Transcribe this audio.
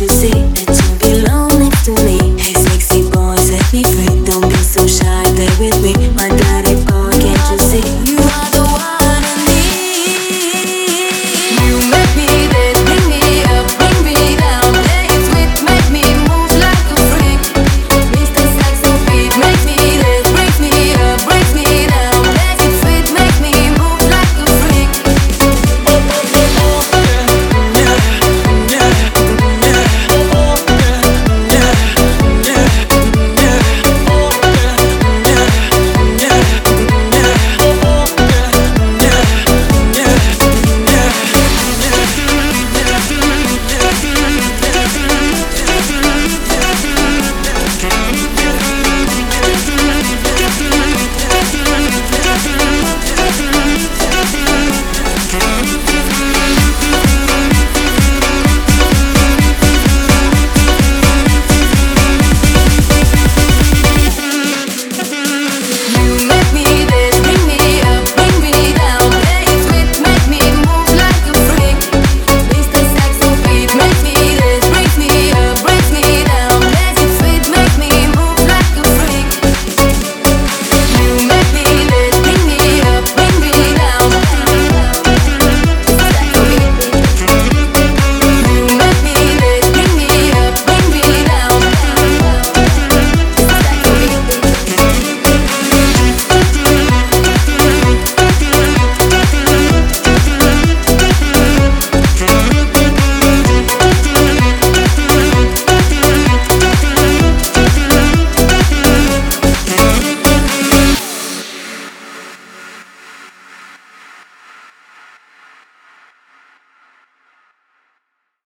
dizer